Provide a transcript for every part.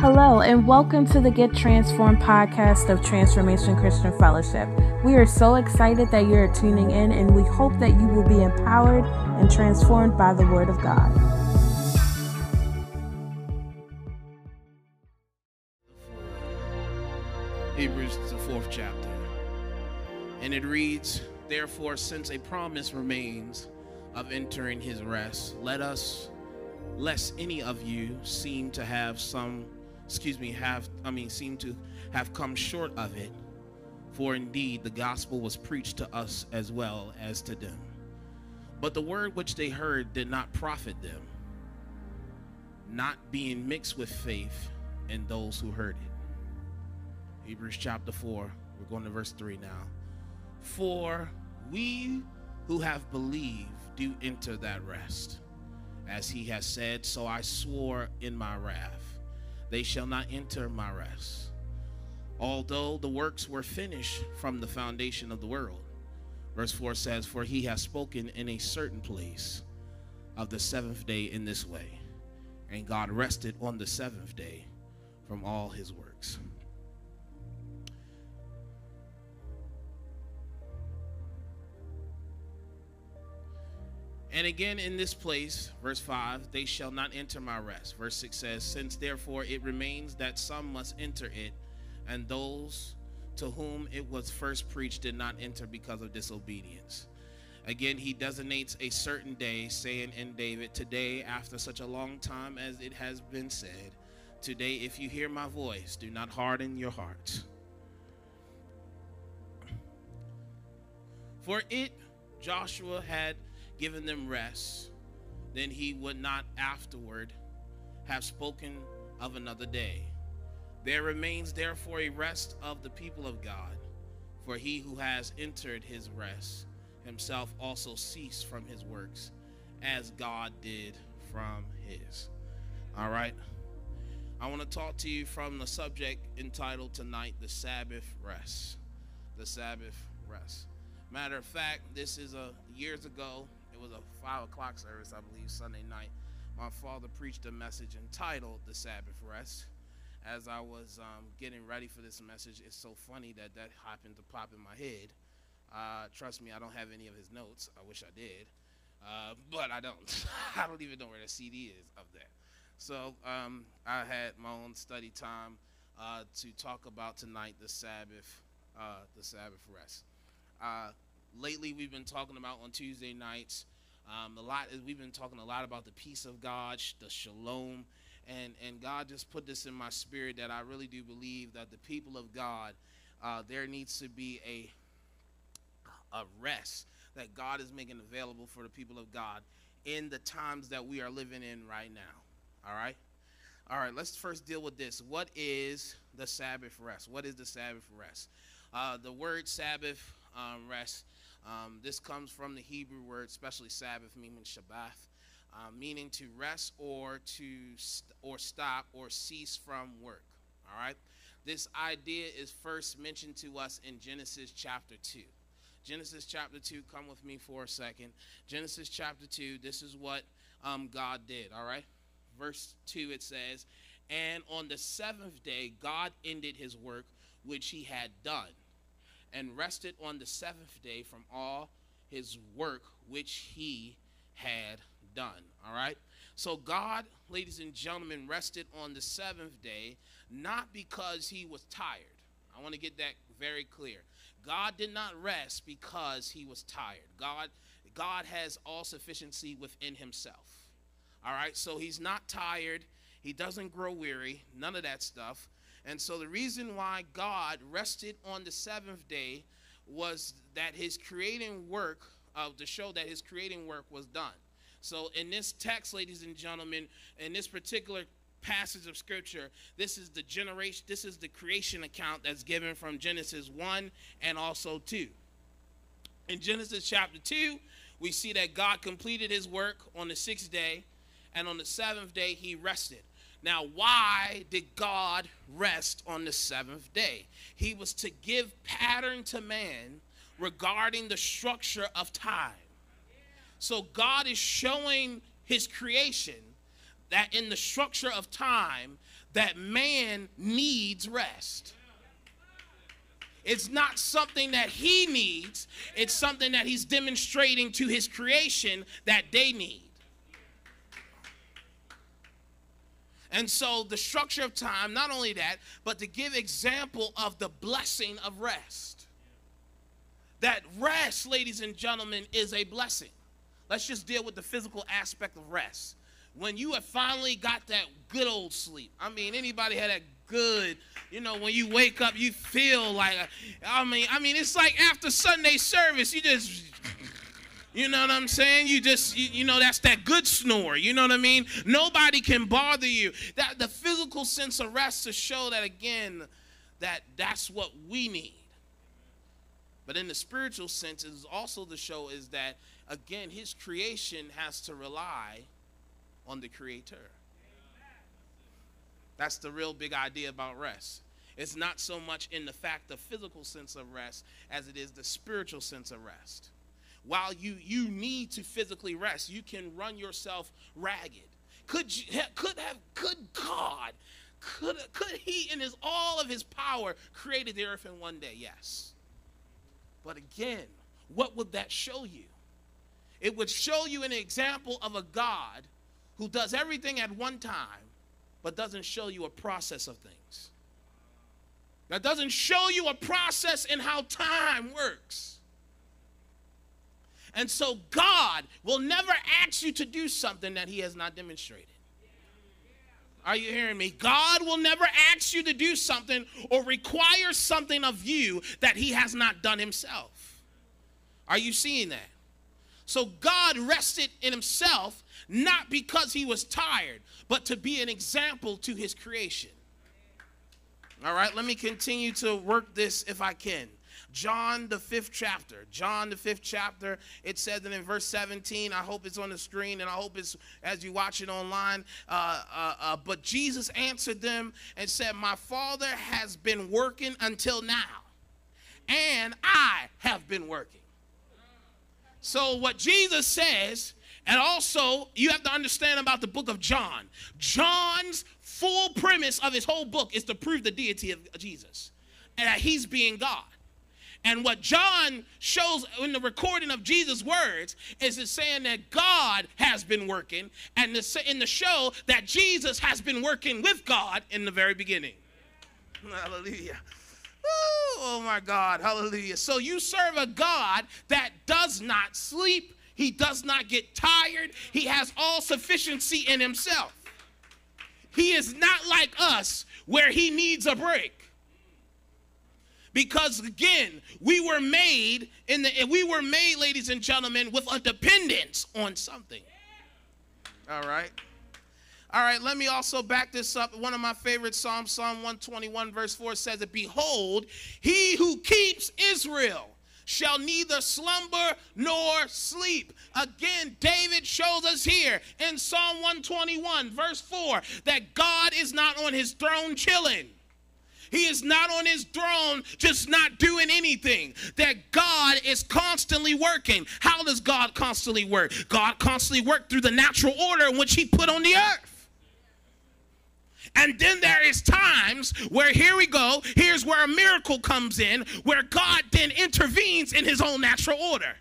Hello, and welcome to the Get Transformed podcast of Transformation Christian Fellowship. We are so excited that you're tuning in, and we hope that you will be empowered and transformed by the Word of God. Hebrews, the fourth chapter. And it reads, Therefore, since a promise remains of entering his rest, let us, lest any of you seem to have some, excuse me, have, I mean, seem to have come short of it. For indeed, the gospel was preached to us as well as to them. But the word which they heard did not profit them, not being mixed with faith in those who heard it. Hebrews chapter 4, we're going to verse 3 now. For we who have believed do enter that rest. As he has said, So I swore in my wrath, they shall not enter my rest. Although the works were finished from the foundation of the world. Verse 4 says, For he has spoken in a certain place of the seventh day in this way, and God rested on the seventh day from all his works. And again in this place, verse 5, they shall not enter my rest. Verse 6 says, Since therefore it remains that some must enter it, and those to whom it was first preached did not enter because of disobedience. Again, he designates a certain day, saying in David, Today, after such a long time as it has been said, Today, if you hear my voice, do not harden your hearts. For it, Joshua had given them rest, then he would not afterward have spoken of another day. There remains therefore a rest of the people of God, for he who has entered his rest himself also ceased from his works, as God did from his. All right. I want to talk to you from the subject entitled tonight, The Sabbath Rest. The Sabbath Rest. Matter of fact, this is a years ago was a five o'clock service, I believe, Sunday night. My father preached a message entitled "The Sabbath Rest." As I was um, getting ready for this message, it's so funny that that happened to pop in my head. Uh, trust me, I don't have any of his notes. I wish I did, uh, but I don't. I don't even know where the CD is of that. So um, I had my own study time uh, to talk about tonight the Sabbath, uh, the Sabbath rest. Uh, lately we've been talking about on Tuesday nights. Um, a lot we've been talking a lot about the peace of God, the shalom, and and God just put this in my spirit that I really do believe that the people of God, uh, there needs to be a a rest that God is making available for the people of God in the times that we are living in right now. All right. All right, let's first deal with this. What is the Sabbath rest? What is the Sabbath rest? Uh, the word Sabbath um, rest um, this comes from the Hebrew word, especially Sabbath, meaning Shabbat, uh, meaning to rest or to st- or stop or cease from work. All right. This idea is first mentioned to us in Genesis chapter two. Genesis chapter 2, come with me for a second. Genesis chapter 2, this is what um, God did, all right? Verse 2, it says, And on the seventh day, God ended his work which he had done and rested on the seventh day from all his work which he had done. All right? So, God, ladies and gentlemen, rested on the seventh day, not because he was tired. I want to get that very clear. God did not rest because he was tired. God, God has all sufficiency within himself. All right? So, he's not tired. He doesn't grow weary, none of that stuff. And so the reason why God rested on the seventh day was that his creating work of to show that his creating work was done. So in this text, ladies and gentlemen, in this particular passage of scripture, this is the generation, this is the creation account that's given from Genesis 1 and also 2. In Genesis chapter 2, we see that God completed his work on the sixth day, and on the seventh day, he rested. Now, why did God rest on the seventh day? He was to give pattern to man regarding the structure of time. So, God is showing his creation that in the structure of time, that man needs rest. It's not something that he needs, it's something that he's demonstrating to his creation that they need. And so the structure of time, not only that, but to give example of the blessing of rest. That rest, ladies and gentlemen, is a blessing. Let's just deal with the physical aspect of rest. When you have finally got that good old sleep. I mean, anybody had that good, you know, when you wake up, you feel like I mean, I mean, it's like after Sunday service, you just you know what I'm saying? You just, you, you, know, that's that good snore. You know what I mean? Nobody can bother you. That the physical sense of rest to show that again, that that's what we need. But in the spiritual sense, is also the show is that again, his creation has to rely on the creator. That's the real big idea about rest. It's not so much in the fact the physical sense of rest as it is the spiritual sense of rest while you you need to physically rest. You can run yourself ragged. Could you could have could god could could he in his all of his power created the earth in one day? Yes. But again what would that show you? It would show you an example of a god who does everything at one time but doesn't show you a process of things. That doesn't show you a process in how time works and so God will never ask you to do something that He has not demonstrated. Are you hearing me? God will never ask you to do something or require something of you that He has not done Himself. Are you seeing that? So God rested in Himself not because He was tired, but to be an example to His creation. All right, let me continue to work this if I can. John, the fifth chapter. John, the fifth chapter. It says that in verse 17. I hope it's on the screen and I hope it's as you watch it online. Uh, uh, uh, but Jesus answered them and said, My Father has been working until now, and I have been working. So, what Jesus says, and also you have to understand about the book of John. John's full premise of his whole book is to prove the deity of Jesus and that he's being God. And what John shows in the recording of Jesus' words is it saying that God has been working, and in the show that Jesus has been working with God in the very beginning. Hallelujah. oh my God, hallelujah. So you serve a God that does not sleep, he does not get tired, he has all sufficiency in himself. He is not like us where he needs a break. Because again, we were made in the we were made, ladies and gentlemen, with a dependence on something. All right. All right, let me also back this up. One of my favorite Psalms, Psalm 121, verse 4 says that, Behold, he who keeps Israel shall neither slumber nor sleep. Again, David shows us here in Psalm 121, verse 4, that God is not on his throne chilling. He is not on his throne just not doing anything. That God is constantly working. How does God constantly work? God constantly works through the natural order in which he put on the earth. And then there is times where here we go, here's where a miracle comes in, where God then intervenes in his own natural order.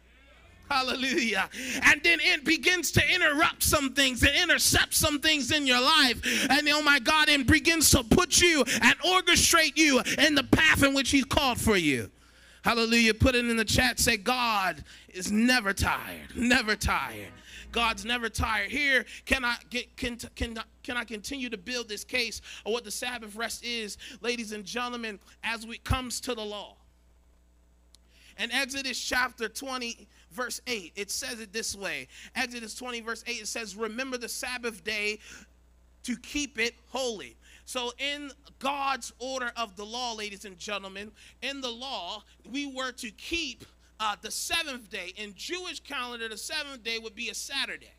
Hallelujah. And then it begins to interrupt some things and intercept some things in your life. And oh my God, it begins to put you and orchestrate you in the path in which He's called for you. Hallelujah. Put it in the chat. Say, God is never tired. Never tired. God's never tired. Here, can I get can can can I continue to build this case of what the Sabbath rest is, ladies and gentlemen, as we comes to the law. In Exodus chapter 20, verse 8, it says it this way Exodus 20, verse 8, it says, Remember the Sabbath day to keep it holy. So, in God's order of the law, ladies and gentlemen, in the law, we were to keep uh, the seventh day. In Jewish calendar, the seventh day would be a Saturday.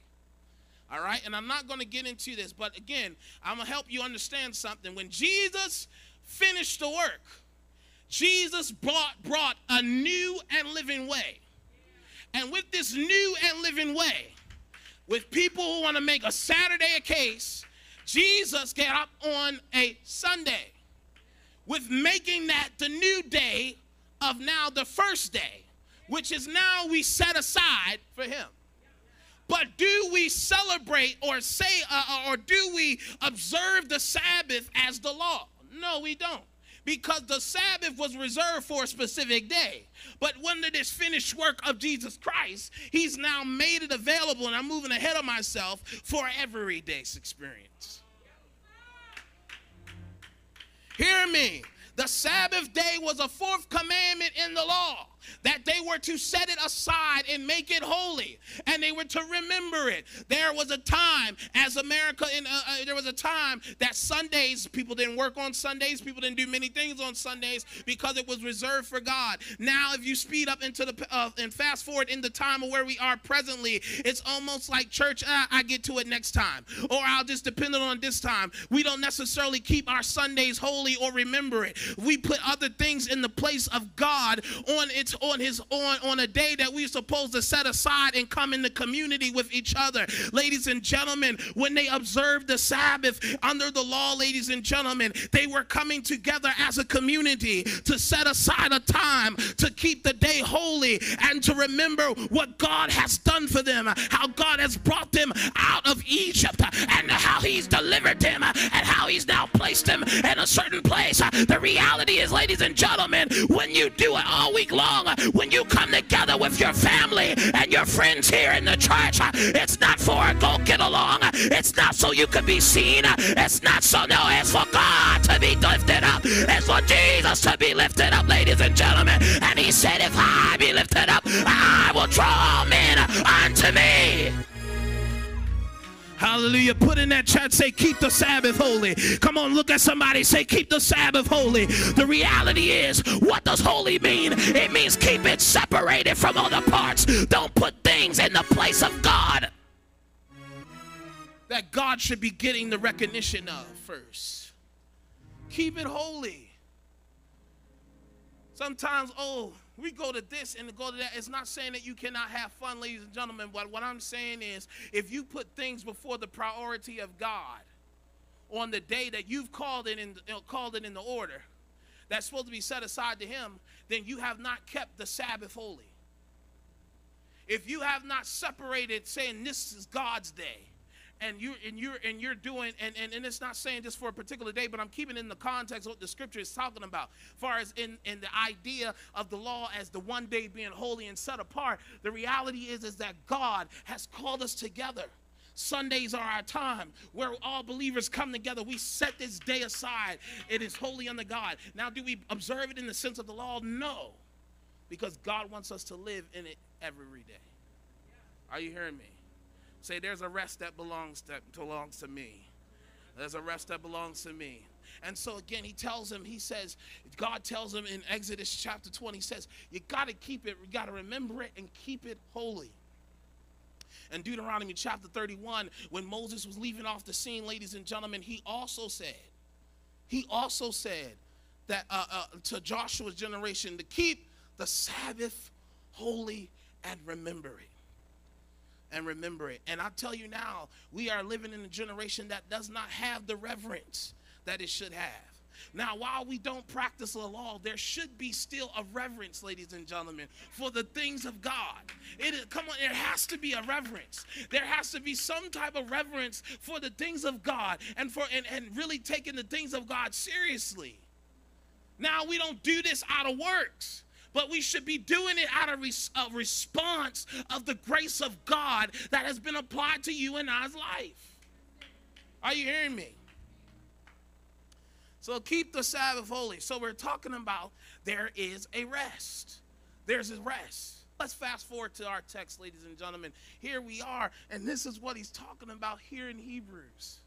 All right, and I'm not going to get into this, but again, I'm going to help you understand something. When Jesus finished the work, Jesus brought, brought a new and living way. And with this new and living way, with people who want to make a Saturday a case, Jesus got up on a Sunday with making that the new day of now the first day, which is now we set aside for him. But do we celebrate or say, uh, or do we observe the Sabbath as the law? No, we don't. Because the Sabbath was reserved for a specific day. But under this finished work of Jesus Christ, He's now made it available, and I'm moving ahead of myself for everyday's experience. Hear me. The Sabbath day was a fourth commandment in the law that they were to set it aside and make it holy and they were to remember it. There was a time as america in uh, uh, there was a time that sundays people didn't work on sundays people didn't do many things on sundays because it was reserved for god. Now if you speed up into the uh, and fast forward in the time of where we are presently it's almost like church uh, i get to it next time or i'll just depend on this time. We don't necessarily keep our sundays holy or remember it. We put other things in the place of god on its on his on on a day that we're supposed to set aside and come in the community with each other. Ladies and gentlemen, when they observed the Sabbath under the law, ladies and gentlemen, they were coming together as a community to set aside a time to keep the day holy and to remember what God has done for them, how God has brought them out of Egypt and how he's delivered them and how he's now placed them in a certain place. The reality is, ladies and gentlemen, when you do it all week long, when you come together with your family and your friends here in the church, it's not for a go get along. It's not so you can be seen. It's not so, no, it's for God to be lifted up. It's for Jesus to be lifted up, ladies and gentlemen. And he said, if I be lifted up, I will draw men unto me. Hallelujah. Put in that chat, say, keep the Sabbath holy. Come on, look at somebody, say, keep the Sabbath holy. The reality is, what does holy mean? It means keep it separated from other parts. Don't put things in the place of God that God should be getting the recognition of first. Keep it holy. Sometimes, oh, we go to this and go to that. It's not saying that you cannot have fun, ladies and gentlemen, but what I'm saying is if you put things before the priority of God on the day that you've called it in, uh, called it in the order that's supposed to be set aside to Him, then you have not kept the Sabbath holy. If you have not separated, saying this is God's day, and you and you're and you're doing and, and and it's not saying just for a particular day but i'm keeping in the context what the scripture is talking about far as in in the idea of the law as the one day being holy and set apart the reality is is that god has called us together Sundays are our time where all believers come together. We set this day aside. It is holy unto God. Now, do we observe it in the sense of the law? No, because God wants us to live in it every day. Are you hearing me? Say, there's a rest that belongs that belongs to me. There's a rest that belongs to me. And so again, he tells him, he says, God tells him in Exodus chapter 20, he says, you got to keep it, you got to remember it and keep it holy. And Deuteronomy chapter 31, when Moses was leaving off the scene, ladies and gentlemen, he also said, he also said that uh, uh, to Joshua's generation to keep the Sabbath holy and remember it and remember it. And I tell you now, we are living in a generation that does not have the reverence that it should have. Now, while we don't practice the law, there should be still a reverence, ladies and gentlemen, for the things of God. It is, come on, there has to be a reverence. There has to be some type of reverence for the things of God and for and, and really taking the things of God seriously. Now, we don't do this out of works but we should be doing it out of res- a response of the grace of God that has been applied to you and I's life. Are you hearing me? So keep the Sabbath holy. So we're talking about there is a rest. There's a rest. Let's fast forward to our text, ladies and gentlemen. Here we are, and this is what he's talking about here in Hebrews.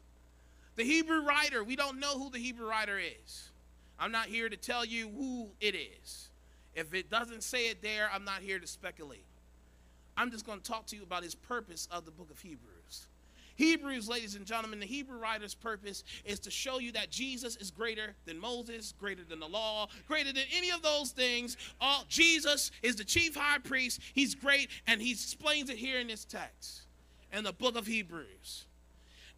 The Hebrew writer, we don't know who the Hebrew writer is. I'm not here to tell you who it is. If it doesn't say it there, I'm not here to speculate. I'm just going to talk to you about his purpose of the book of Hebrews. Hebrews, ladies and gentlemen, the Hebrew writer's purpose is to show you that Jesus is greater than Moses, greater than the law, greater than any of those things. All Jesus is the chief high priest. He's great, and he explains it here in this text, in the book of Hebrews.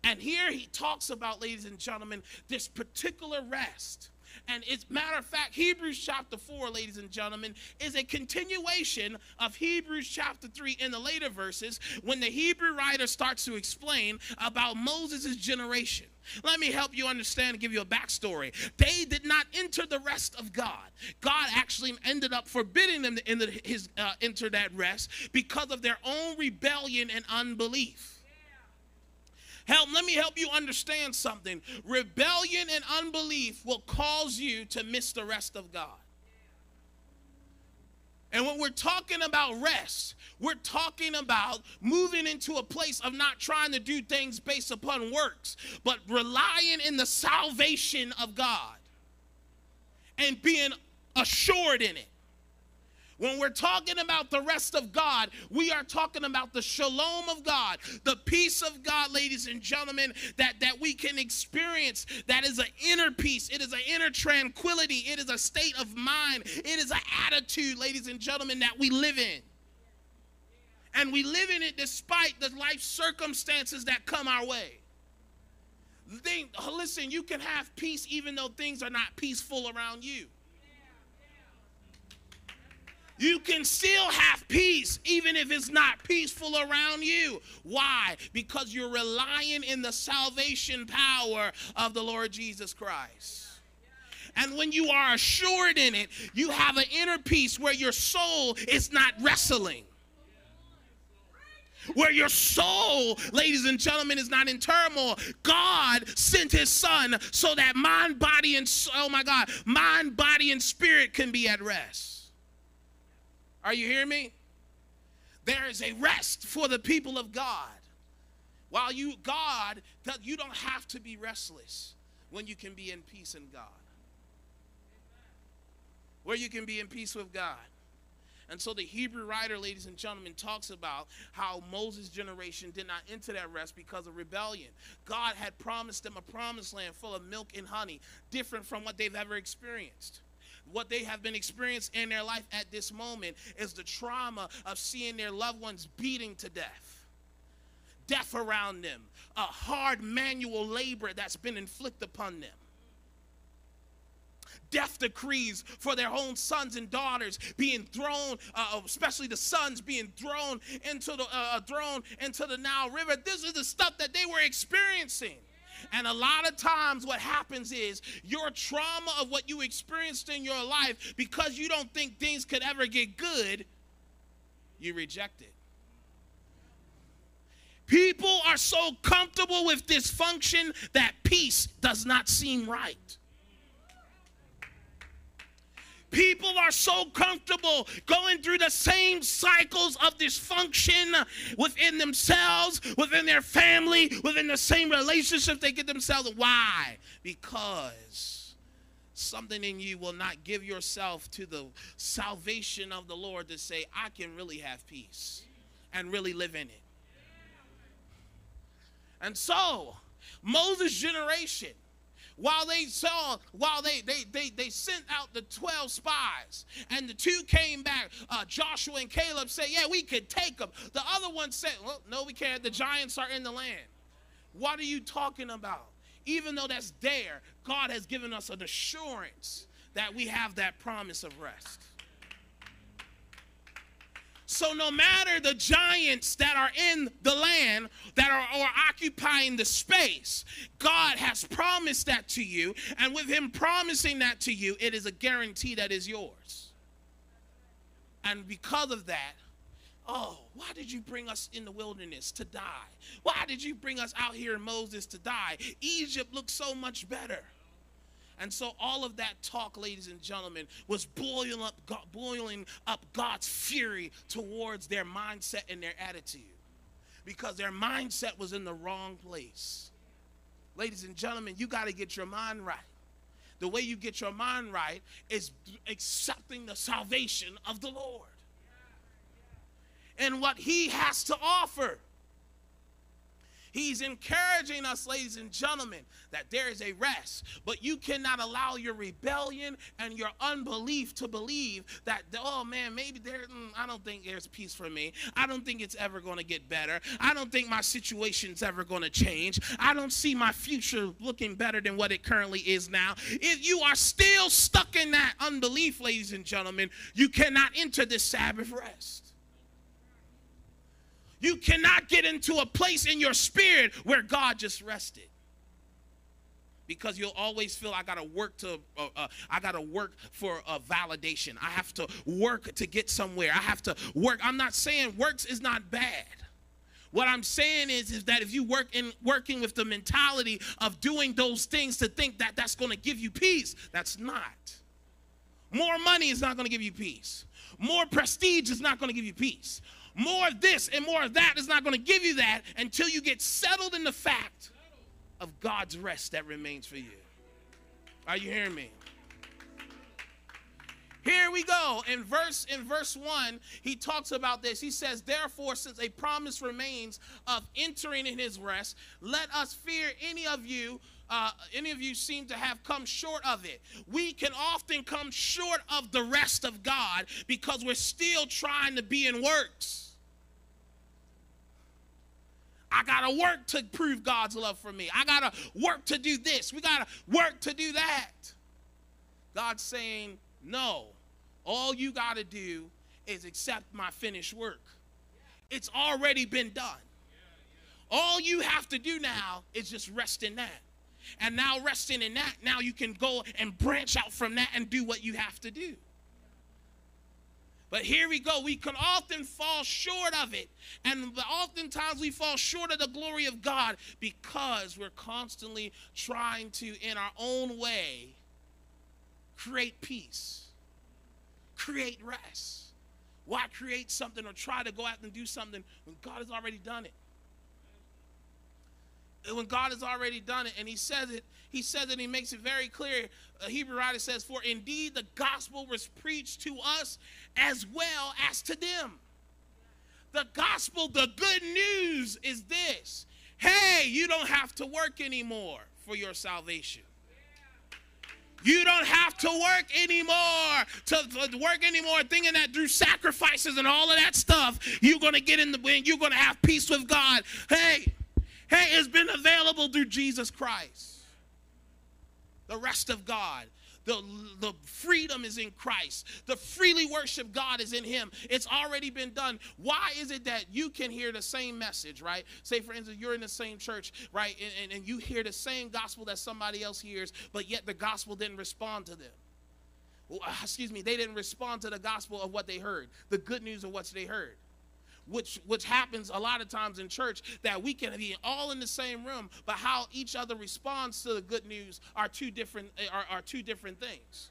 And here he talks about, ladies and gentlemen, this particular rest. And it's matter of fact, Hebrews chapter 4, ladies and gentlemen, is a continuation of Hebrews chapter 3 in the later verses when the Hebrew writer starts to explain about Moses' generation. Let me help you understand and give you a backstory. They did not enter the rest of God. God actually ended up forbidding them to enter, his, uh, enter that rest because of their own rebellion and unbelief. Help, let me help you understand something. Rebellion and unbelief will cause you to miss the rest of God. And when we're talking about rest, we're talking about moving into a place of not trying to do things based upon works, but relying in the salvation of God and being assured in it. When we're talking about the rest of God, we are talking about the shalom of God, the peace of God, ladies and gentlemen, that, that we can experience. That is an inner peace, it is an inner tranquility, it is a state of mind, it is an attitude, ladies and gentlemen, that we live in. And we live in it despite the life circumstances that come our way. Think, listen, you can have peace even though things are not peaceful around you. You can still have peace even if it's not peaceful around you. Why? Because you're relying in the salvation power of the Lord Jesus Christ. And when you are assured in it, you have an inner peace where your soul is not wrestling where your soul, ladies and gentlemen, is not in turmoil. God sent his son so that mind, body, and oh my God, mind, body, and spirit can be at rest. Are you hearing me? There is a rest for the people of God. While you, God, you don't have to be restless when you can be in peace in God. Where you can be in peace with God. And so the Hebrew writer, ladies and gentlemen, talks about how Moses' generation did not enter that rest because of rebellion. God had promised them a promised land full of milk and honey, different from what they've ever experienced what they have been experiencing in their life at this moment is the trauma of seeing their loved ones beating to death. Death around them, a hard manual labor that's been inflicted upon them death decrees for their own sons and daughters being thrown, uh, especially the sons being thrown into the uh, thrown into the Nile River. This is the stuff that they were experiencing. And a lot of times, what happens is your trauma of what you experienced in your life, because you don't think things could ever get good, you reject it. People are so comfortable with dysfunction that peace does not seem right. People are so comfortable going through the same cycles of dysfunction within themselves, within their family, within the same relationship they get themselves. Why? Because something in you will not give yourself to the salvation of the Lord to say, I can really have peace and really live in it. And so, Moses' generation while they saw, while they they they, they sent out the 12 spies, and the two came back, uh, Joshua and Caleb said, Yeah, we could take them. The other one said, Well, no, we can't. The giants are in the land. What are you talking about? Even though that's there, God has given us an assurance that we have that promise of rest. So, no matter the giants that are in the land that are, occupying the space, God has promised that to you. And with Him promising that to you, it is a guarantee that is yours. And because of that, oh, why did you bring us in the wilderness to die? Why did you bring us out here in Moses to die? Egypt looks so much better. And so all of that talk, ladies and gentlemen, was boiling up, boiling up God's fury towards their mindset and their attitude. Because their mindset was in the wrong place. Ladies and gentlemen, you got to get your mind right. The way you get your mind right is accepting the salvation of the Lord and what He has to offer. He's encouraging us, ladies and gentlemen, that there is a rest. But you cannot allow your rebellion and your unbelief to believe that, oh man, maybe there, mm, I don't think there's peace for me. I don't think it's ever going to get better. I don't think my situation's ever going to change. I don't see my future looking better than what it currently is now. If you are still stuck in that unbelief, ladies and gentlemen, you cannot enter this Sabbath rest. You cannot get into a place in your spirit where God just rested. Because you'll always feel I gotta work to, uh, uh, I gotta work for a validation. I have to work to get somewhere. I have to work. I'm not saying works is not bad. What I'm saying is, is that if you work in working with the mentality of doing those things to think that that's going to give you peace, that's not. More money is not going to give you peace. More prestige is not going to give you peace more of this and more of that is not going to give you that until you get settled in the fact of God's rest that remains for you. Are you hearing me? Here we go. In verse in verse 1, he talks about this. He says, "Therefore, since a promise remains of entering in his rest, let us fear any of you uh, any of you seem to have come short of it. We can often come short of the rest of God because we're still trying to be in works. I got to work to prove God's love for me. I got to work to do this. We got to work to do that. God's saying, no. All you got to do is accept my finished work. It's already been done. All you have to do now is just rest in that. And now, resting in that, now you can go and branch out from that and do what you have to do. But here we go. We can often fall short of it. And oftentimes we fall short of the glory of God because we're constantly trying to, in our own way, create peace, create rest. Why create something or try to go out and do something when God has already done it? when God has already done it, and He says it, He says it, He makes it very clear. A Hebrew writer says, For indeed the gospel was preached to us as well as to them. The gospel, the good news is this hey, you don't have to work anymore for your salvation. You don't have to work anymore to, to, work anymore, thinking that through sacrifices and all of that stuff, you're gonna get in the wind, you're gonna have peace with God. Hey, Hey, it's been available through Jesus Christ. The rest of God. The, the freedom is in Christ. The freely worship God is in Him. It's already been done. Why is it that you can hear the same message, right? Say, for instance, you're in the same church, right? And, and, and you hear the same gospel that somebody else hears, but yet the gospel didn't respond to them. Well, uh, excuse me, they didn't respond to the gospel of what they heard, the good news of what they heard which which happens a lot of times in church that we can be all in the same room but how each other responds to the good news are two different are, are two different things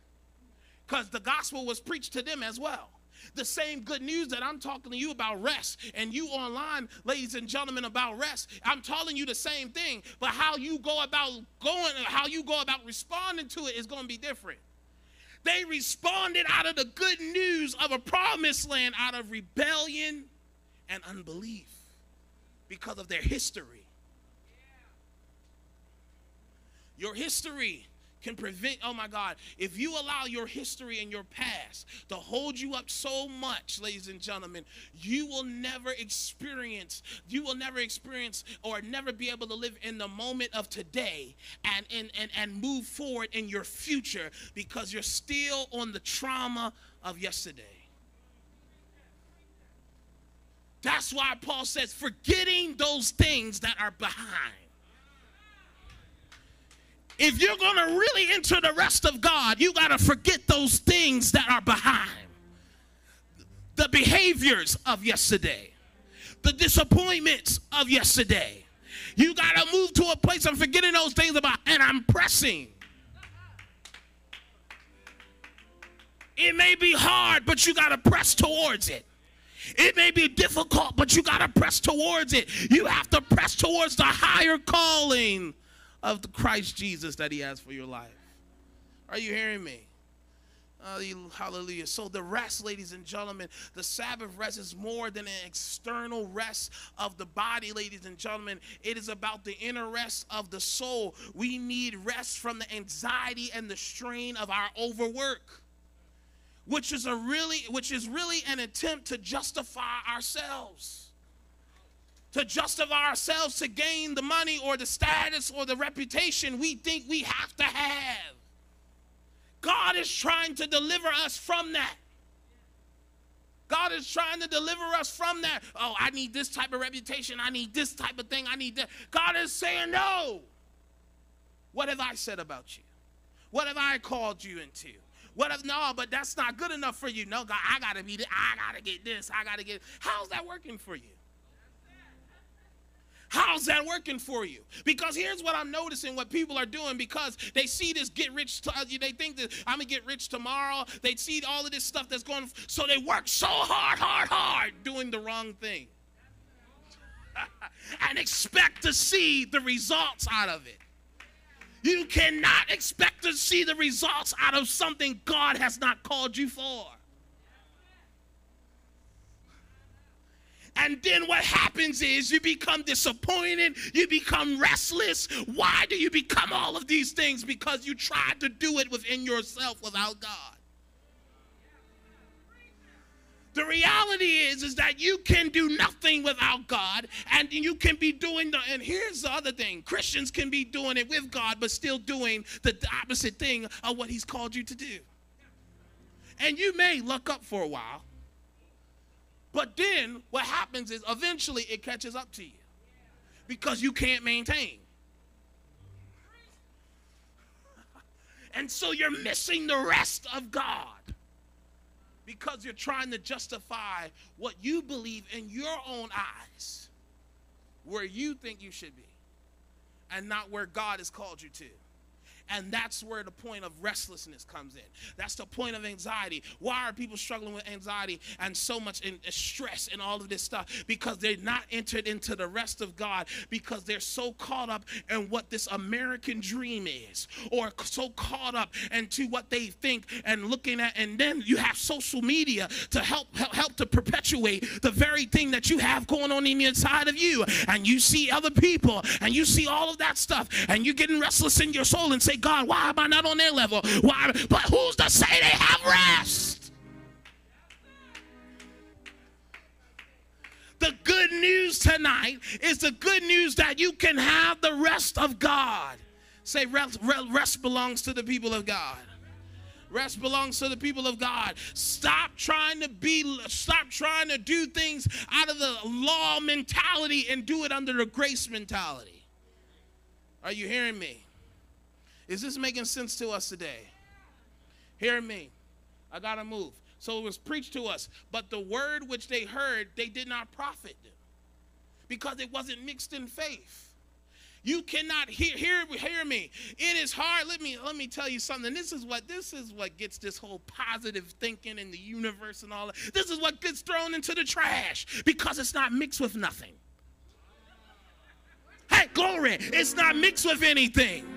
because the gospel was preached to them as well the same good news that I'm talking to you about rest and you online, ladies and gentlemen, about rest. I'm telling you the same thing, but how you go about going, how you go about responding to it is going to be different. They responded out of the good news of a promised land, out of rebellion and unbelief because of their history. Your history can prevent, oh my God, if you allow your history and your past to hold you up so much, ladies and gentlemen, you will never experience, you will never experience or never be able to live in the moment of today and, and, and, and move forward in your future because you're still on the trauma of yesterday. That's why Paul says, forgetting those things that are behind. If you're going to really enter the rest of God, you got to forget those things that are behind. The behaviors of yesterday, the disappointments of yesterday. You got to move to a place of forgetting those things about, and I'm pressing. It may be hard, but you got to press towards it. It may be difficult, but you got to press towards it. You have to press towards the higher calling of the Christ Jesus that He has for your life. Are you hearing me? Hallelujah. So, the rest, ladies and gentlemen, the Sabbath rest is more than an external rest of the body, ladies and gentlemen. It is about the inner rest of the soul. We need rest from the anxiety and the strain of our overwork, which is a really, which is really an attempt to justify ourselves to justify ourselves to gain the money or the status or the reputation we think we have to have. God is trying to deliver us from that. God is trying to deliver us from that. Oh, I need this type of reputation. I need this type of thing. I need that. God is saying, no. What have I said about you? What have I called you into? What if no, but that's not good enough for you? No, God, I gotta be I gotta get this. I gotta get how's that working for you? How's that working for you? Because here's what I'm noticing what people are doing because they see this get rich, to, uh, they think that I'm gonna get rich tomorrow. They see all of this stuff that's going, so they work so hard, hard, hard doing the wrong thing and expect to see the results out of it. You cannot expect to see the results out of something God has not called you for. And then what happens is you become disappointed, you become restless. Why do you become all of these things? Because you tried to do it within yourself without God. The reality is, is that you can do nothing without God, and you can be doing the. And here's the other thing: Christians can be doing it with God, but still doing the opposite thing of what He's called you to do. And you may luck up for a while, but then what happens is eventually it catches up to you because you can't maintain. And so you're missing the rest of God because you're trying to justify what you believe in your own eyes, where you think you should be, and not where God has called you to. And that's where the point of restlessness comes in. That's the point of anxiety. Why are people struggling with anxiety and so much in, uh, stress and all of this stuff? Because they're not entered into the rest of God because they're so caught up in what this American dream is or so caught up into what they think and looking at. And then you have social media to help, help, help to perpetuate the very thing that you have going on in the inside of you. And you see other people and you see all of that stuff and you're getting restless in your soul and say, say, God, why am I not on their level? Why? But who's to say they have rest? The good news tonight is the good news that you can have the rest of God. Say, rest, rest belongs to the people of God. Rest belongs to the people of God. Stop trying to be, stop trying to do things out of the law mentality and do it under the grace mentality. Are you hearing me? Is this making sense to us today? Hear me. I got to move. So it was preached to us, but the word which they heard, they did not profit them because it wasn't mixed in faith. You cannot hear, hear hear me. It is hard. Let me let me tell you something. This is what this is what gets this whole positive thinking in the universe and all that. This is what gets thrown into the trash because it's not mixed with nothing. Hey, glory! It's not mixed with anything.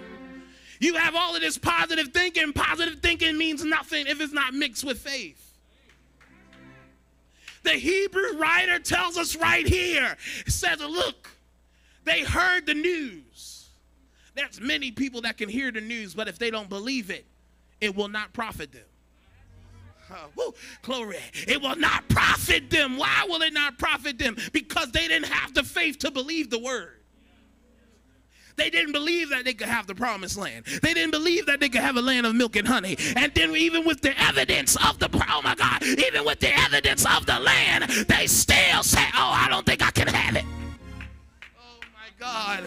You have all of this positive thinking. Positive thinking means nothing if it's not mixed with faith. The Hebrew writer tells us right here, says, look, they heard the news. There's many people that can hear the news, but if they don't believe it, it will not profit them. Woo, glory. It will not profit them. Why will it not profit them? Because they didn't have the faith to believe the word. They didn't believe that they could have the promised land. They didn't believe that they could have a land of milk and honey. And then even with the evidence of the, oh my God, even with the evidence of the land, they still say, oh, I don't think I can have it. Oh my God.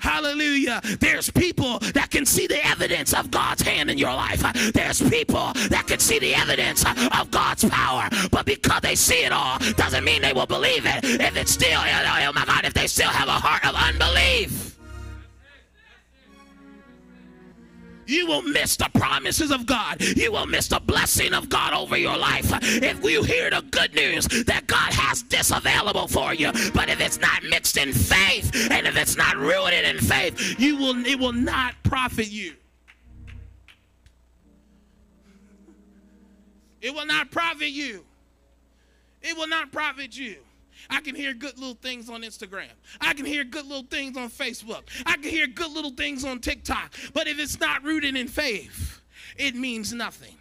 Hallelujah. There's people that can see the evidence of God's hand in your life. There's people that can see the evidence of God's power. But because they see it all, doesn't mean they will believe it. If it's still, oh my God, if they still have a heart of unbelief. You will miss the promises of God. You will miss the blessing of God over your life. If you hear the good news that God has this available for you, but if it's not mixed in faith and if it's not rooted in faith, you will it will not profit you. It will not profit you. It will not profit you. I can hear good little things on Instagram. I can hear good little things on Facebook. I can hear good little things on TikTok. But if it's not rooted in faith, it means nothing.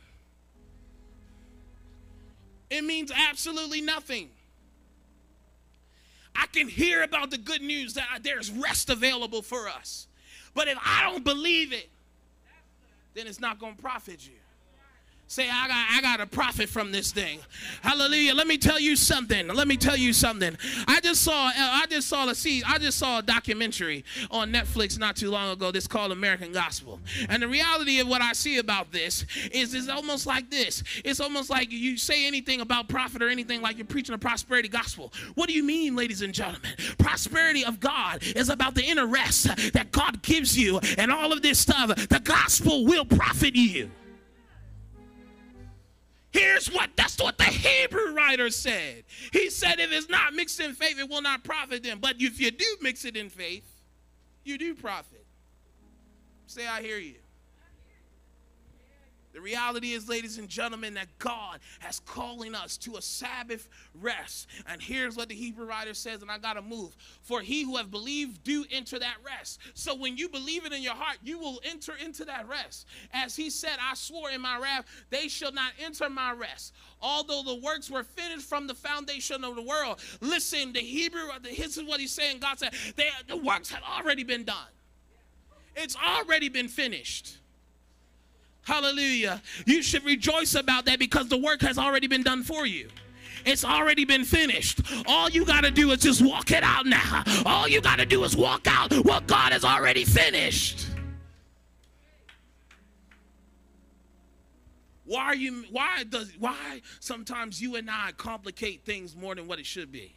It means absolutely nothing. I can hear about the good news that there's rest available for us. But if I don't believe it, then it's not going to profit you. Say, I got, I got a profit from this thing. Hallelujah. Let me tell you something. Let me tell you something. I just saw, I just saw a see, I just saw a documentary on Netflix not too long ago. This called American Gospel. And the reality of what I see about this is it's almost like this. It's almost like you say anything about profit or anything like you're preaching a prosperity gospel. What do you mean, ladies and gentlemen? Prosperity of God is about the inner rest that God gives you and all of this stuff. The gospel will profit you. Here's what that's what the Hebrew writer said. He said, if it's not mixed in faith, it will not profit them. But if you do mix it in faith, you do profit. Say, I hear you. The reality is, ladies and gentlemen, that God has calling us to a Sabbath rest. And here's what the Hebrew writer says, and I gotta move. For he who have believed do enter that rest. So when you believe it in your heart, you will enter into that rest. As he said, I swore in my wrath, they shall not enter my rest. Although the works were finished from the foundation of the world. Listen, the Hebrew, this is what he's saying. God said, the works have already been done. It's already been finished. Hallelujah. You should rejoice about that because the work has already been done for you. It's already been finished. All you got to do is just walk it out now. All you got to do is walk out what God has already finished. Why are you why does why sometimes you and I complicate things more than what it should be?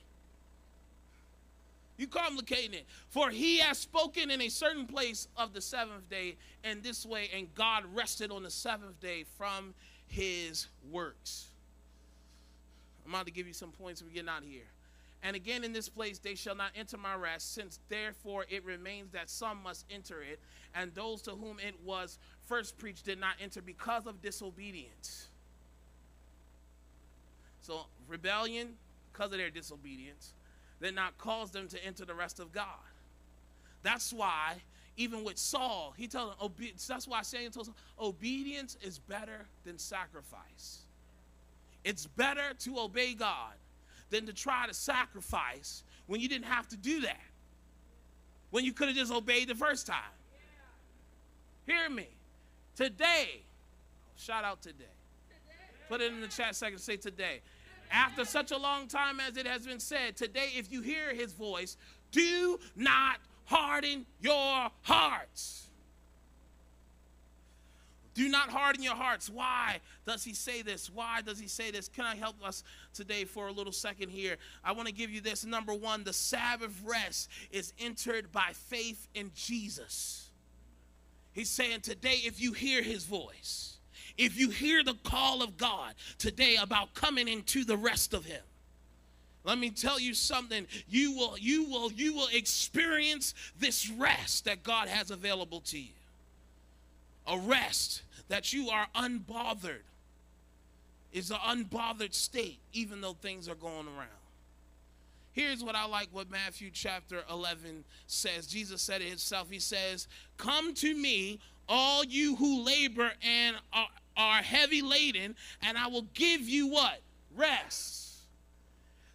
You complicating it. For he has spoken in a certain place of the seventh day in this way, and God rested on the seventh day from his works. I'm about to give you some points we get out here. And again, in this place they shall not enter my rest, since therefore it remains that some must enter it, and those to whom it was first preached did not enter because of disobedience. So, rebellion, because of their disobedience that not cause them to enter the rest of God. That's why, even with Saul, he told him, that's why Samuel told him, obedience is better than sacrifice. It's better to obey God than to try to sacrifice when you didn't have to do that. When you could have just obeyed the first time. Hear me. Today, shout out today. Put it in the chat second, say today. After such a long time as it has been said, today, if you hear his voice, do not harden your hearts. Do not harden your hearts. Why does he say this? Why does he say this? Can I help us today for a little second here? I want to give you this. Number one, the Sabbath rest is entered by faith in Jesus. He's saying today, if you hear his voice, if you hear the call of God today about coming into the rest of him let me tell you something you will you will you will experience this rest that God has available to you a rest that you are unbothered is an unbothered state even though things are going around Here's what I like what Matthew chapter 11 says. Jesus said it himself. He says, Come to me, all you who labor and are, are heavy laden, and I will give you what? Rest.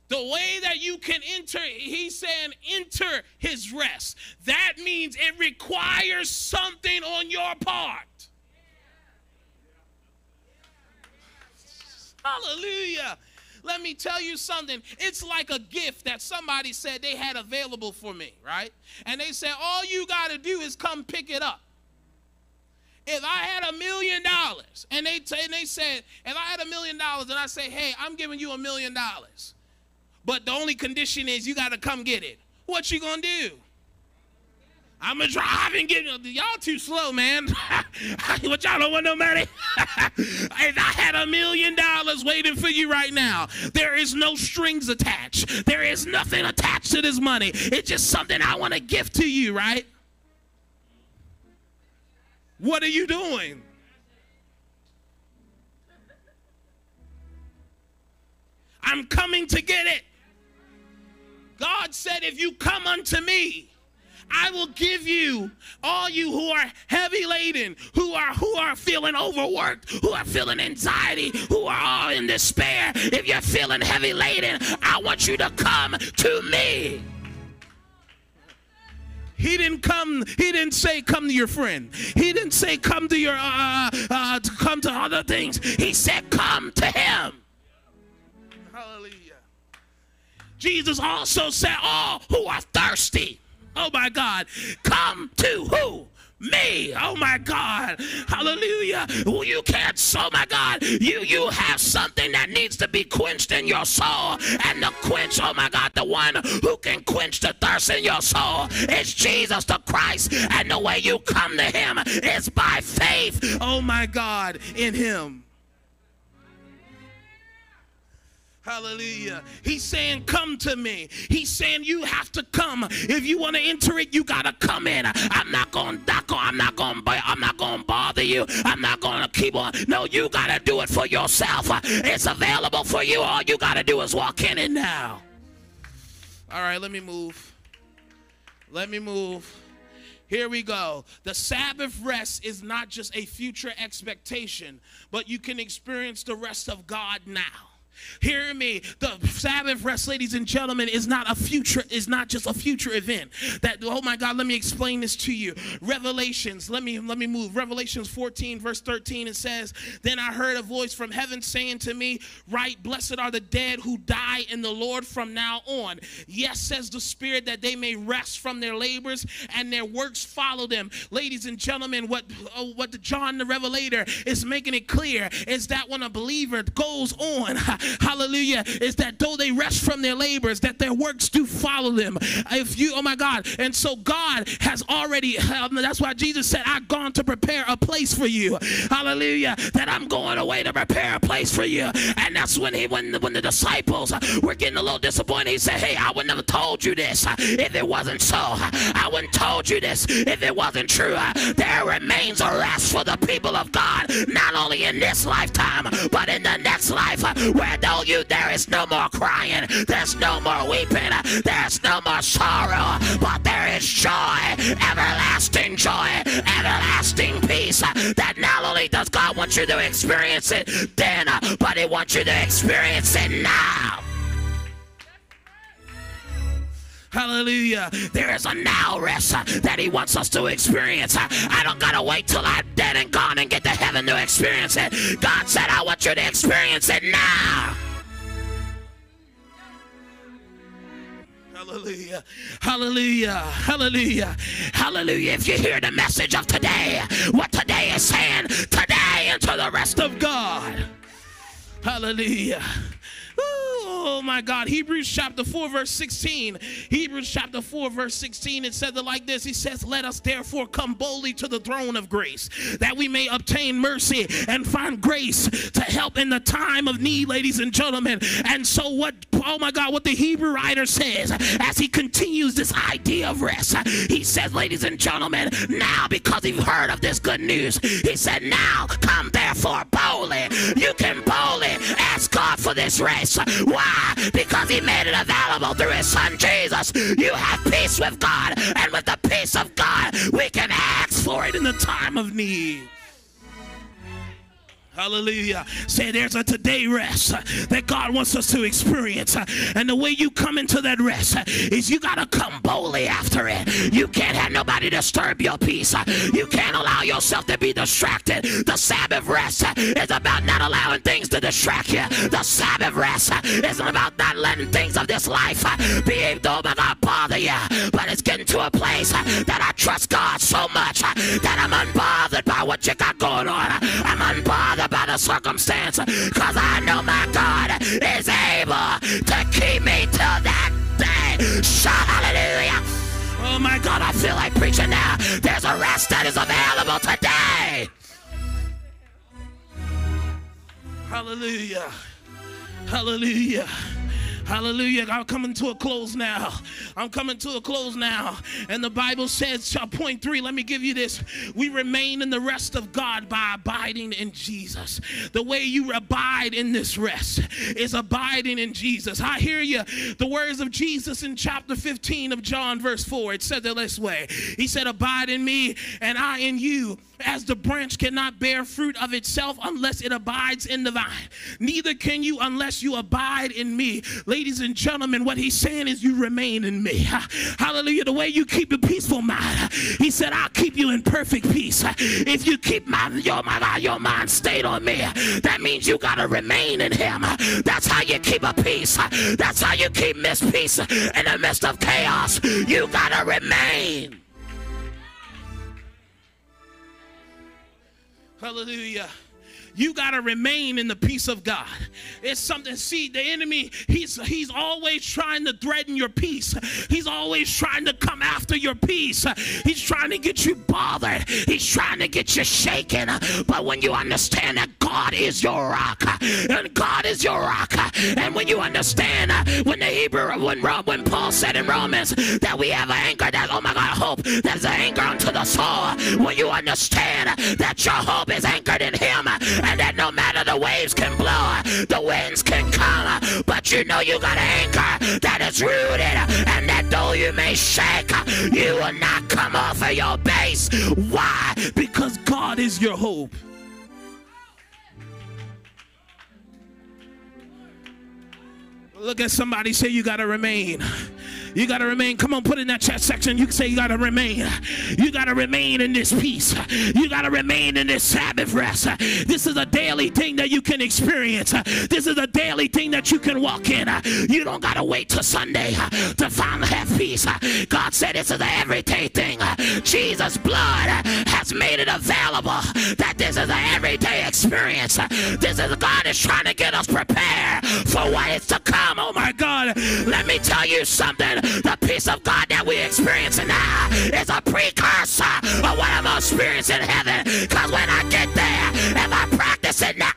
The way that you can enter, he's saying, enter his rest. That means it requires something on your part. Hallelujah. Let me tell you something. It's like a gift that somebody said they had available for me, right? And they said, all you got to do is come pick it up. If I had a million dollars and they, t- and they said, if I had a million dollars and I say, hey, I'm giving you a million dollars, but the only condition is you got to come get it, what you going to do? I'm gonna drive and get y'all too slow, man. what y'all don't want no money? if I had a million dollars waiting for you right now, there is no strings attached. There is nothing attached to this money. It's just something I want to give to you, right? What are you doing? I'm coming to get it. God said, If you come unto me, I will give you all you who are heavy laden, who are who are feeling overworked, who are feeling anxiety, who are all in despair. If you're feeling heavy laden, I want you to come to me. He didn't come. He didn't say come to your friend. He didn't say come to your uh, uh, to come to other things. He said come to him. Hallelujah. Jesus also said, all who are thirsty Oh my God. Come to who? Me. Oh my God. Hallelujah. Well, you can't, oh my God. You you have something that needs to be quenched in your soul. And the quench, oh my God, the one who can quench the thirst in your soul is Jesus the Christ. And the way you come to him is by faith. Oh my God, in him. Hallelujah. He's saying, Come to me. He's saying, You have to come. If you want to enter it, you gotta come in. I'm not gonna I'm not gonna I'm not gonna bother you. I'm not gonna keep on. No, you gotta do it for yourself. It's available for you. All you gotta do is walk in it now. All right, let me move. Let me move. Here we go. The Sabbath rest is not just a future expectation, but you can experience the rest of God now. Hear me. The Sabbath rest, ladies and gentlemen, is not a future, is not just a future event. That oh my God, let me explain this to you. Revelations, let me let me move. Revelations 14, verse 13, it says, Then I heard a voice from heaven saying to me, Write, blessed are the dead who die in the Lord from now on. Yes, says the Spirit, that they may rest from their labors and their works follow them. Ladies and gentlemen, what oh, what the John the Revelator is making it clear is that when a believer goes on hallelujah, is that though they rest from their labors, that their works do follow them. If you, oh my God, and so God has already, um, that's why Jesus said, I've gone to prepare a place for you. Hallelujah, that I'm going away to prepare a place for you. And that's when he, when, the, when the disciples were getting a little disappointed, he said, Hey, I would never told you this if it wasn't so. I wouldn't told you this if it wasn't true. There remains a rest for the people of God, not only in this lifetime, but in the next life, where tell you there is no more crying, there's no more weeping, there's no more sorrow, but there is joy, everlasting joy, everlasting peace. That not only does God want you to experience it then, but He wants you to experience it now. Hallelujah. There is a now rest uh, that He wants us to experience. Uh, I don't got to wait till I'm dead and gone and get to heaven to experience it. God said, I want you to experience it now. Hallelujah. Hallelujah. Hallelujah. Hallelujah. If you hear the message of today, what today is saying, today into the rest of God. Hallelujah. Oh my God. Hebrews chapter 4, verse 16. Hebrews chapter 4, verse 16. It says it like this. He says, Let us therefore come boldly to the throne of grace, that we may obtain mercy and find grace to help in the time of need, ladies and gentlemen. And so, what, oh my God, what the Hebrew writer says as he continues this idea of rest, he says, Ladies and gentlemen, now because you've heard of this good news, he said, Now come therefore boldly. You can boldly ask God for this rest. Why? Because he made it available through his son Jesus. You have peace with God, and with the peace of God, we can ask for it in the time of need. Hallelujah. Say there's a today rest that God wants us to experience. And the way you come into that rest is you got to come boldly after it. You can't have nobody disturb your peace. You can't allow yourself to be distracted. The Sabbath rest is about not allowing things to distract you. The Sabbath rest isn't about not letting things of this life be able to, God, bother you. But it's getting to a place that I trust God so much that I'm unbothered by what you got going on. I'm unbothered about the circumstance because I know my God is able to keep me till that day. Shout hallelujah. Oh my God, I feel like preaching now. There's a rest that is available today. Hallelujah. Hallelujah. Hallelujah. I'm coming to a close now. I'm coming to a close now. And the Bible says, uh, point three, let me give you this. We remain in the rest of God by abiding in Jesus. The way you abide in this rest is abiding in Jesus. I hear you. The words of Jesus in chapter 15 of John, verse 4, it said it this way He said, Abide in me, and I in you as the branch cannot bear fruit of itself unless it abides in the vine. Neither can you unless you abide in me. Ladies and gentlemen, what he's saying is you remain in me. Hallelujah. The way you keep a peaceful mind, he said, I'll keep you in perfect peace. If you keep my, your, my, your mind stayed on me, that means you got to remain in him. That's how you keep a peace. That's how you keep miss peace in the midst of chaos. You got to remain. Hallelujah you got to remain in the peace of God. It's something, see, the enemy, he's he's always trying to threaten your peace. He's always trying to come after your peace. He's trying to get you bothered. He's trying to get you shaken. But when you understand that God is your rock, and God is your rock, and when you understand when the Hebrew, when when Paul said in Romans that we have an anchor that, oh my God, hope that's an anchor unto the soul. When you understand that your hope is anchored in Him and that no matter the waves can blow, the winds can come, but you know you got an anchor that is rooted, and that though you may shake, you will not come off of your base. Why? Because God is your hope. Look at somebody say you got to remain. You got to remain. Come on, put in that chat section. You can say you got to remain. You got to remain in this peace. You got to remain in this Sabbath rest. This is a daily thing that you can experience. This is a daily thing that you can walk in. You don't got to wait till Sunday to finally have peace. God said this is an everyday thing. Jesus' blood has made it available that this is an everyday experience. This is God is trying to get us prepared for what is to come. Oh my God. Let me tell you something the peace of God that we experience now is a precursor of what I'm experiencing in heaven. Because when I get there, if I practice it now,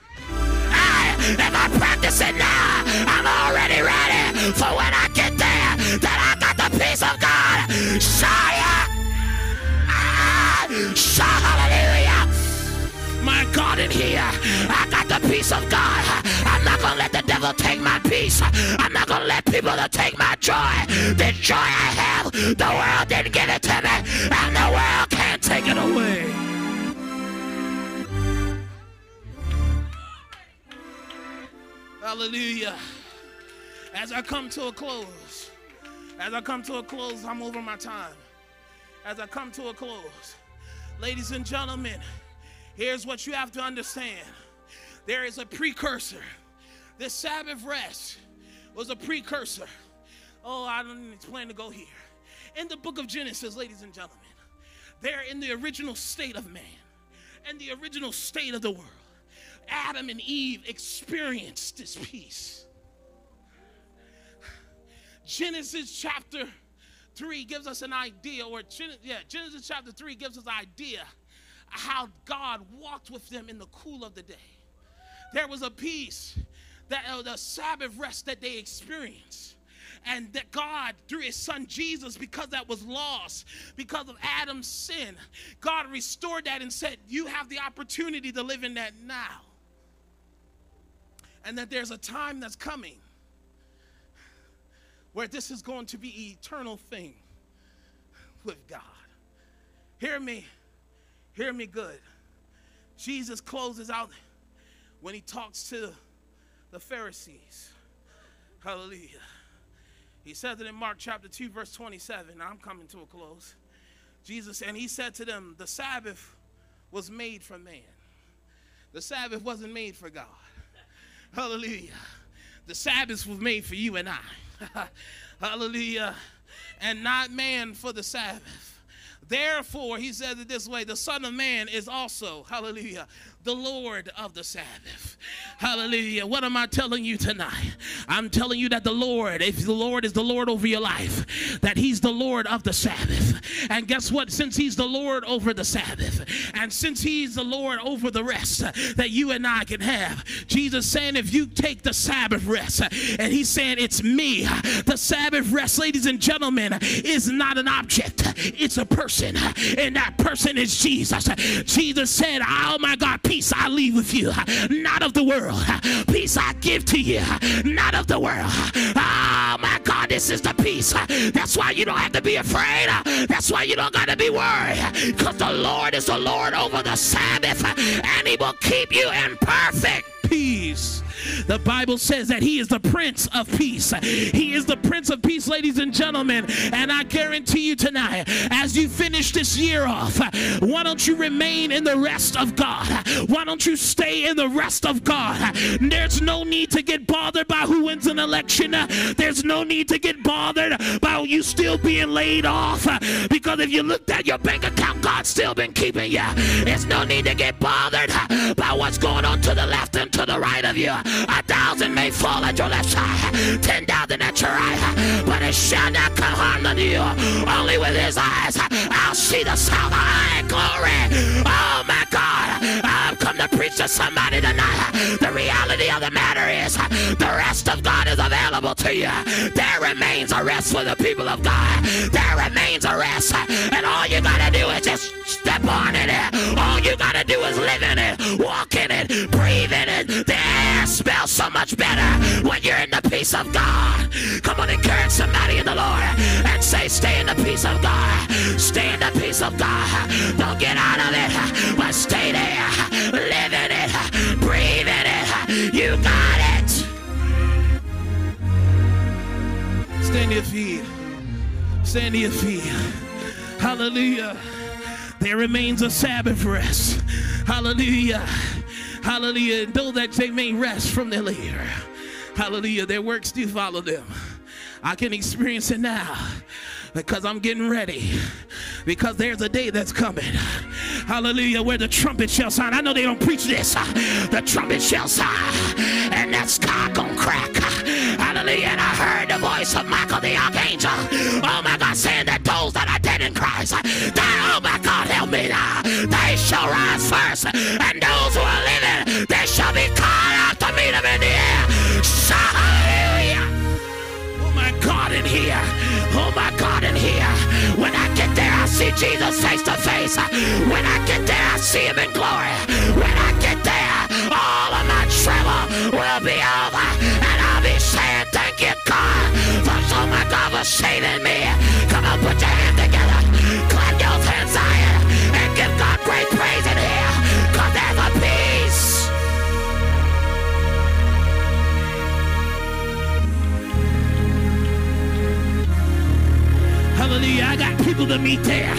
I, if I practice it now, I'm already ready for when I get there that I got the peace of God. Shia! Ah, my God in here. I got the peace of God. I'm not to let the devil take my peace. I'm not to let people to take my joy. The joy I have, the world didn't give it to me, and the world can't take it away. Hallelujah. As I come to a close, as I come to a close, I'm over my time. As I come to a close, ladies and gentlemen, Here's what you have to understand there is a precursor. This Sabbath rest was a precursor. Oh, I don't even plan to go here. In the book of Genesis, ladies and gentlemen, they're in the original state of man and the original state of the world. Adam and Eve experienced this peace. Genesis chapter 3 gives us an idea, or yeah, Genesis chapter 3 gives us an idea how God walked with them in the cool of the day. There was a peace, that uh, the Sabbath rest that they experienced. And that God, through his son Jesus, because that was lost, because of Adam's sin, God restored that and said, You have the opportunity to live in that now. And that there's a time that's coming where this is going to be eternal thing with God. Hear me. Hear me good. Jesus closes out when he talks to the Pharisees. Hallelujah. He says it in Mark chapter 2, verse 27. I'm coming to a close. Jesus, and he said to them, The Sabbath was made for man, the Sabbath wasn't made for God. Hallelujah. The Sabbath was made for you and I. Hallelujah. And not man for the Sabbath. Therefore, he says it this way the Son of Man is also, hallelujah, the Lord of the Sabbath. Hallelujah. What am I telling you tonight? I'm telling you that the Lord, if the Lord is the Lord over your life, that He's the Lord of the Sabbath. And guess what? Since He's the Lord over the Sabbath, and since He's the Lord over the rest that you and I can have, Jesus saying, if you take the Sabbath rest, and He's saying, it's me. The Sabbath rest, ladies and gentlemen, is not an object, it's a person. And that person is Jesus. Jesus said, Oh my God, peace I leave with you, not of the world. Peace I give to you, not of the world. Oh my God, this is the peace. That's why you don't have to be afraid. That's why you don't got to be worried. Because the Lord is the Lord over the Sabbath, and He will keep you in perfect peace. The Bible says that He is the Prince of Peace. He is the Prince of Peace, ladies and gentlemen. And I guarantee you tonight, as you finish this year off, why don't you remain in the rest of God? Why don't you stay in the rest of God? There's no need to get bothered by who wins an election. There's no need to get bothered by you still being laid off. Because if you looked at your bank account, God's still been keeping you. There's no need to get bothered by what's going on to the left and to the right of you. A thousand may fall at your left side, ten thousand at your right, but it shall not come harm unto you. Only with his eyes I'll see the. I glory. Oh my God. I've come to preach to somebody tonight. The reality of the matter is the rest of God is available to you. There remains a rest for the people of God. There remains a rest. And all you gotta do is just step on it. All you gotta do is live in it, walk in it, breathe in it. The smells so much better when you're in the peace of God. Come on, encourage somebody in the Lord and say, Stay in the peace of God. Stay in the peace of God. Don't get out of it, but stay there. Live in it, breathe in it. You got it. Stand your feet. Stand your feet. Hallelujah. There remains a Sabbath rest. Hallelujah. Hallelujah. And though that they may rest from their labor, hallelujah, their works do follow them. I can experience it now because I'm getting ready. Because there's a day that's coming. Hallelujah, where the trumpet shall sound. I know they don't preach this. The trumpet shall sound, and that sky gonna crack. Hallelujah, and I heard the voice of Michael the archangel. Oh my God, saying that those that are in Christ, that, oh my God, help me now. They shall rise first, and those who are living, they shall be caught out to meet them in the air. Hallelujah. Oh my God, in here. Oh my God, in here. When I get there, I see Jesus face to face. When I get there, I see him in glory. When I get there, all of my trouble will be over. And I'll be saying, Thank you, God, for so my God for saving me. Come on, put your hands together. Hallelujah. I got people to meet there.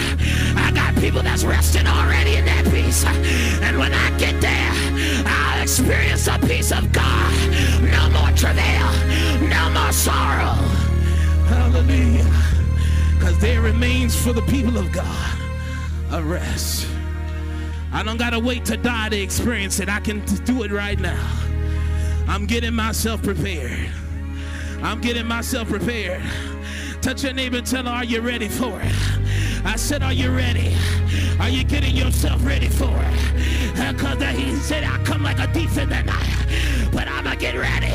I got people that's resting already in that peace. And when I get there, I'll experience the peace of God. No more travail, no more sorrow. Hallelujah. Because there remains for the people of God a rest. I don't got to wait to die to experience it. I can do it right now. I'm getting myself prepared. I'm getting myself prepared. Touch your neighbor and tell her, Are you ready for it? I said, Are you ready? Are you getting yourself ready for it? Because he said, I come like a thief in the night. But I'm going to get ready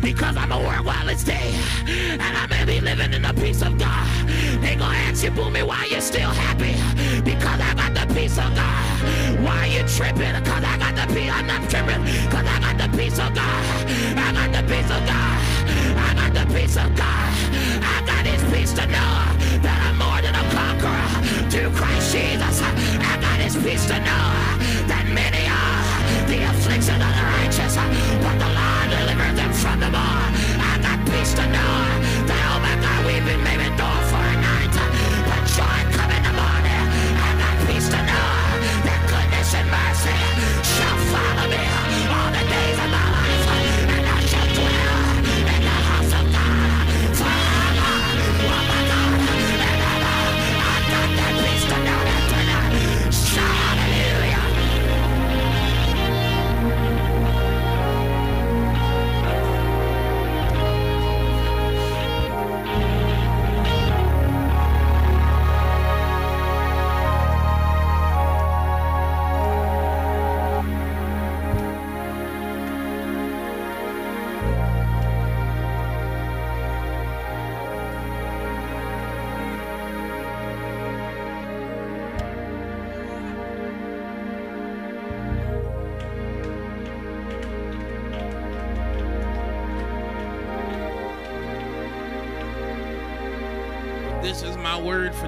because I'm going to work while it's day. And I'm going to be living in the peace of God. They going to ask you, Boomy, why you still happy? Because I got the peace of God. Why you tripping? Because I got the peace. I'm not tripping because I got the peace of God. I got the peace of God. I got the peace of God. I got his peace to know that I'm more than a conqueror through Christ Jesus. I got his peace to know that many are the afflictions of the righteous, but the Lord delivered them from them all. I got peace to know that, oh my God, we've been maybe door for a night, but joy come in the morning. I got peace to know that goodness and mercy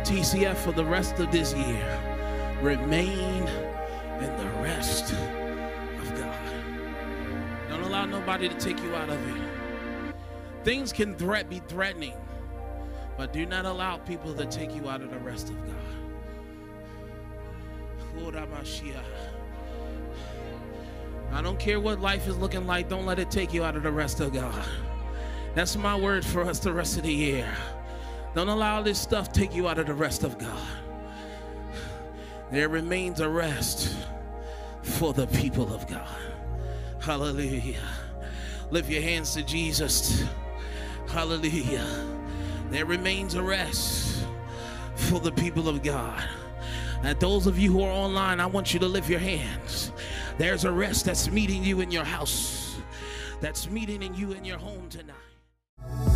TCF for the rest of this year. Remain in the rest of God. Don't allow nobody to take you out of it. Things can threat be threatening, but do not allow people to take you out of the rest of God. I don't care what life is looking like, don't let it take you out of the rest of God. That's my word for us the rest of the year. Don't allow this stuff take you out of the rest of God. There remains a rest for the people of God. Hallelujah. Lift your hands to Jesus. Hallelujah. There remains a rest for the people of God. And those of you who are online, I want you to lift your hands. There's a rest that's meeting you in your house, that's meeting in you in your home tonight.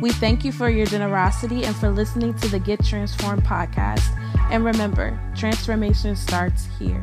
We thank you for your generosity and for listening to the Get Transformed podcast. And remember, transformation starts here.